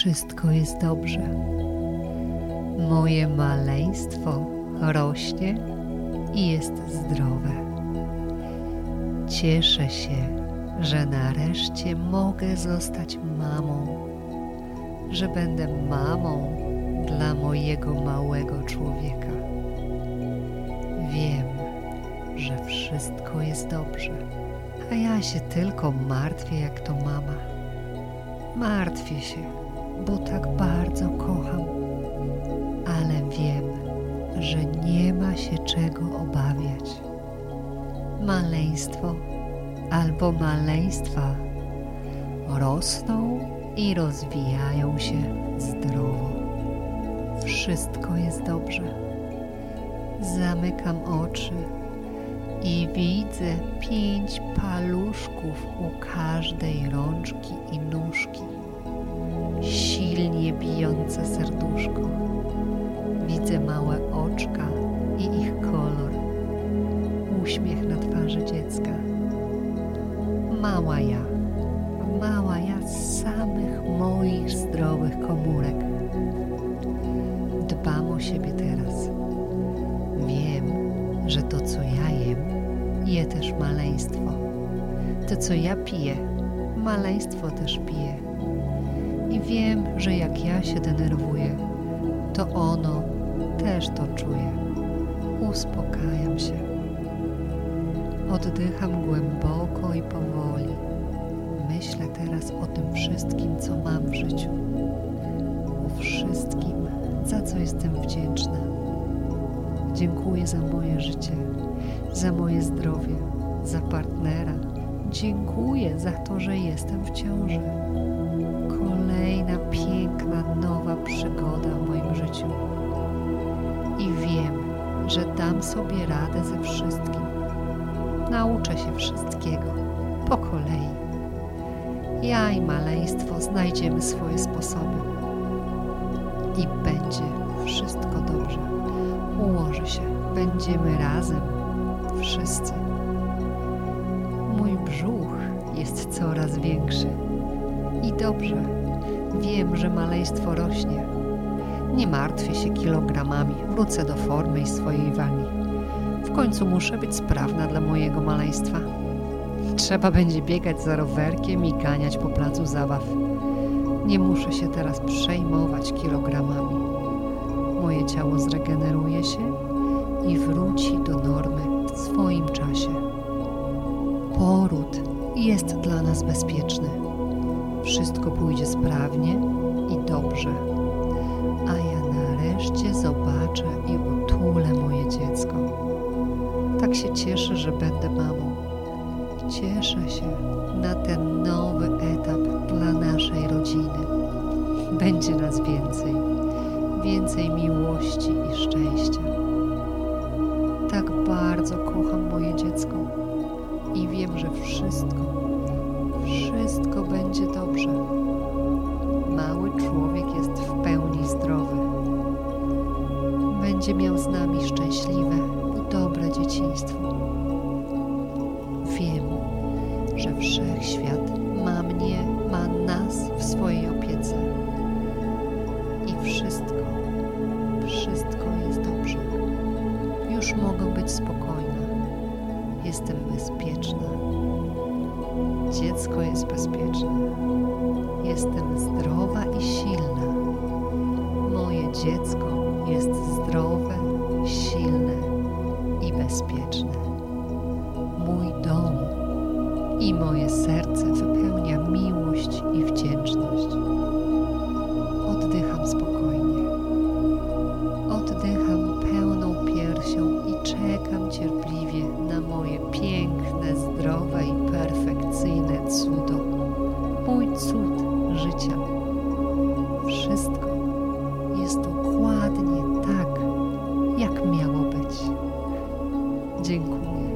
wszystko jest dobrze. Moje maleństwo rośnie i jest zdrowe. Cieszę się, że nareszcie mogę zostać mamą, że będę mamą dla mojego małego człowieka. Wiem, że wszystko jest dobrze, a ja się tylko martwię jak to mama. Martwię się, bo tak bardzo kocham, ale wiem, że nie ma się czego obawiać. Maleństwo albo maleństwa rosną i rozwijają się zdrowo. Wszystko jest dobrze. Zamykam oczy i widzę pięć paluszków u każdej rączki i nóżki. Silnie bijące serduszko. Widzę małe oczka i ich kolor. Uśmiech na twarzy dziecka. Mała ja, mała ja z samych moich zdrowych komórek. Dbam o siebie teraz. Wiem, że to, co ja jem, je też maleństwo. To, co ja piję, maleństwo też pije. I wiem, że jak ja się denerwuję, to ono też to czuje. Uspokajam się. Oddycham głęboko i powoli. Myślę teraz o tym wszystkim, co mam w życiu. O wszystkim, za co jestem wdzięczna. Dziękuję za moje życie, za moje zdrowie, za partnera. Dziękuję za to, że jestem w ciąży. Kolejna piękna, nowa przygoda w moim życiu. I wiem, że dam sobie radę ze wszystkim. Nauczę się wszystkiego po kolei. Ja i maleństwo znajdziemy swoje sposoby. I będzie wszystko dobrze. Ułoży się. Będziemy razem. Wszyscy. Mój brzuch jest coraz większy. I dobrze. Wiem, że maleństwo rośnie. Nie martwię się kilogramami. Wrócę do formy i swojej wagi. W końcu muszę być sprawna dla mojego maleństwa. Trzeba będzie biegać za rowerkiem i ganiać po placu zabaw. Nie muszę się teraz przejmować kilogramami. Moje ciało zregeneruje się i wróci do normy w swoim czasie. Poród jest dla nas bezpieczny. Wszystko pójdzie sprawnie i dobrze. A ja nareszcie zobaczę i utulę moje dziecko. Tak się cieszę, że będę mamą. Cieszę się na ten nowy etap dla naszej rodziny. Będzie nas więcej, więcej miłości i szczęścia. Tak bardzo kocham moje dziecko i wiem, że wszystko, wszystko będzie dobrze. Mały człowiek jest w pełni zdrowy. Będzie miał z nami szczęśliwe i dobre dzieciństwo. Wiem, że wszechświat ma mnie, ma nas w swojej opiece. I wszystko, wszystko jest dobrze. Już mogę być spokojna. Jestem bezpieczna. Dziecko jest bezpieczne. Jestem zdrowa i silna. Moje dziecko jest zdrowe, silne i bezpieczne. Mój dom i moje serce wypełnia miłość i wdzięczność. Oddycham spokojnie. dziękuję.